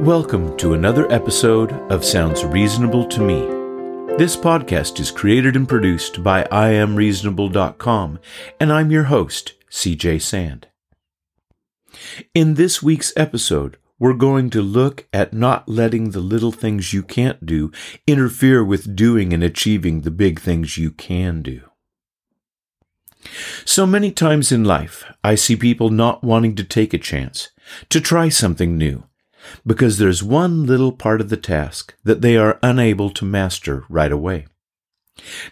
Welcome to another episode of Sounds Reasonable to Me. This podcast is created and produced by IamReasonable.com, and I'm your host, CJ Sand. In this week's episode, we're going to look at not letting the little things you can't do interfere with doing and achieving the big things you can do. So many times in life, I see people not wanting to take a chance, to try something new, because there's one little part of the task that they are unable to master right away.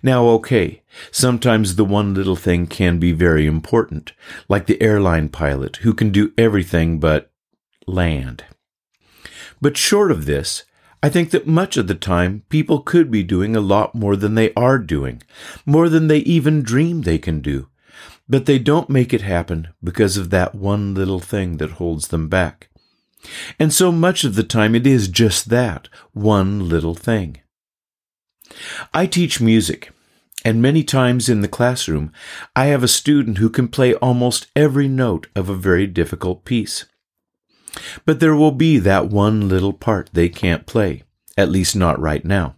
Now, okay, sometimes the one little thing can be very important, like the airline pilot who can do everything but land. But short of this, I think that much of the time people could be doing a lot more than they are doing, more than they even dream they can do. But they don't make it happen because of that one little thing that holds them back. And so much of the time it is just that, one little thing. I teach music, and many times in the classroom I have a student who can play almost every note of a very difficult piece. But there will be that one little part they can't play, at least not right now.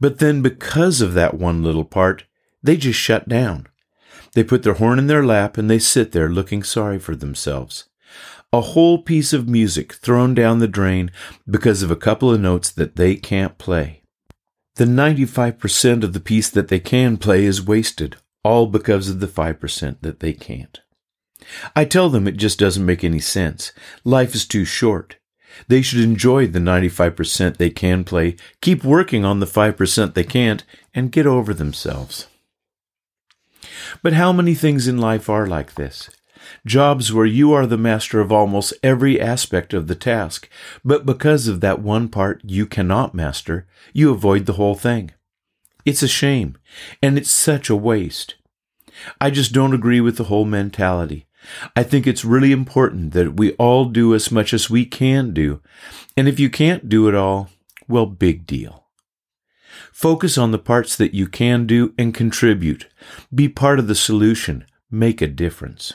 But then because of that one little part, they just shut down. They put their horn in their lap and they sit there looking sorry for themselves a whole piece of music thrown down the drain because of a couple of notes that they can't play. The 95% of the piece that they can play is wasted, all because of the 5% that they can't. I tell them it just doesn't make any sense. Life is too short. They should enjoy the 95% they can play, keep working on the 5% they can't, and get over themselves. But how many things in life are like this? Jobs where you are the master of almost every aspect of the task, but because of that one part you cannot master, you avoid the whole thing. It's a shame, and it's such a waste. I just don't agree with the whole mentality. I think it's really important that we all do as much as we can do, and if you can't do it all, well, big deal. Focus on the parts that you can do and contribute. Be part of the solution. Make a difference.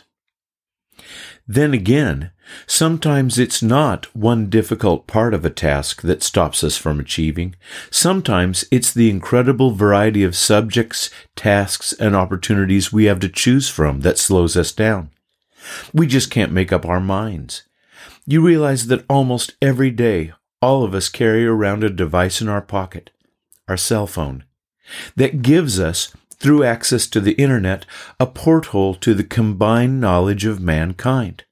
Then again, sometimes it's not one difficult part of a task that stops us from achieving. Sometimes it's the incredible variety of subjects, tasks, and opportunities we have to choose from that slows us down. We just can't make up our minds. You realize that almost every day, all of us carry around a device in our pocket, our cell phone, that gives us through access to the internet, a porthole to the combined knowledge of mankind.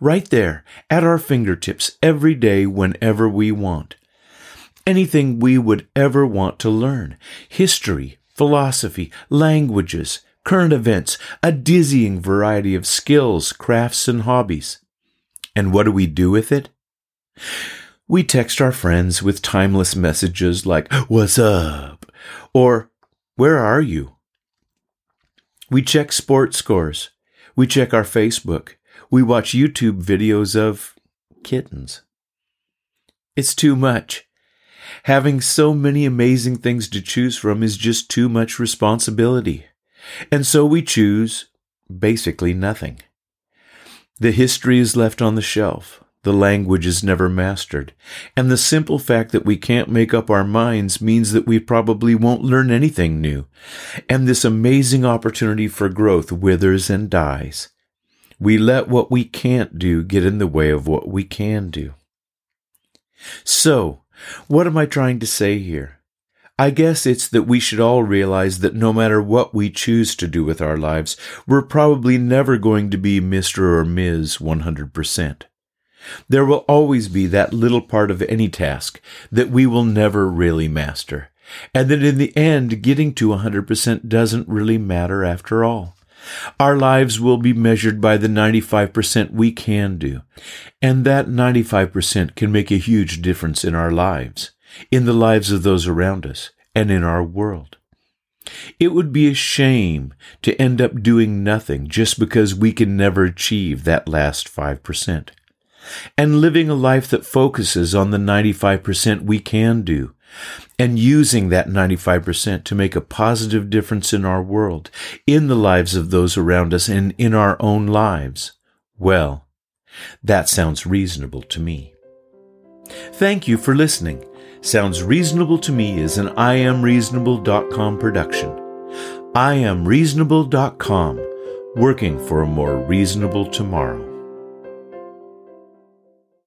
Right there, at our fingertips, every day, whenever we want. Anything we would ever want to learn history, philosophy, languages, current events, a dizzying variety of skills, crafts, and hobbies. And what do we do with it? We text our friends with timeless messages like, What's up? or Where are you? We check sports scores. We check our Facebook. We watch YouTube videos of kittens. It's too much. Having so many amazing things to choose from is just too much responsibility. And so we choose basically nothing. The history is left on the shelf. The language is never mastered. And the simple fact that we can't make up our minds means that we probably won't learn anything new. And this amazing opportunity for growth withers and dies. We let what we can't do get in the way of what we can do. So, what am I trying to say here? I guess it's that we should all realize that no matter what we choose to do with our lives, we're probably never going to be Mr. or Ms. 100%. There will always be that little part of any task that we will never really master, and that in the end, getting to 100% doesn't really matter after all. Our lives will be measured by the 95% we can do, and that 95% can make a huge difference in our lives, in the lives of those around us, and in our world. It would be a shame to end up doing nothing just because we can never achieve that last 5% and living a life that focuses on the 95% we can do and using that 95% to make a positive difference in our world, in the lives of those around us, and in our own lives. Well, that sounds reasonable to me. Thank you for listening. Sounds Reasonable to Me is an IamReasonable.com production. IamReasonable.com, working for a more reasonable tomorrow.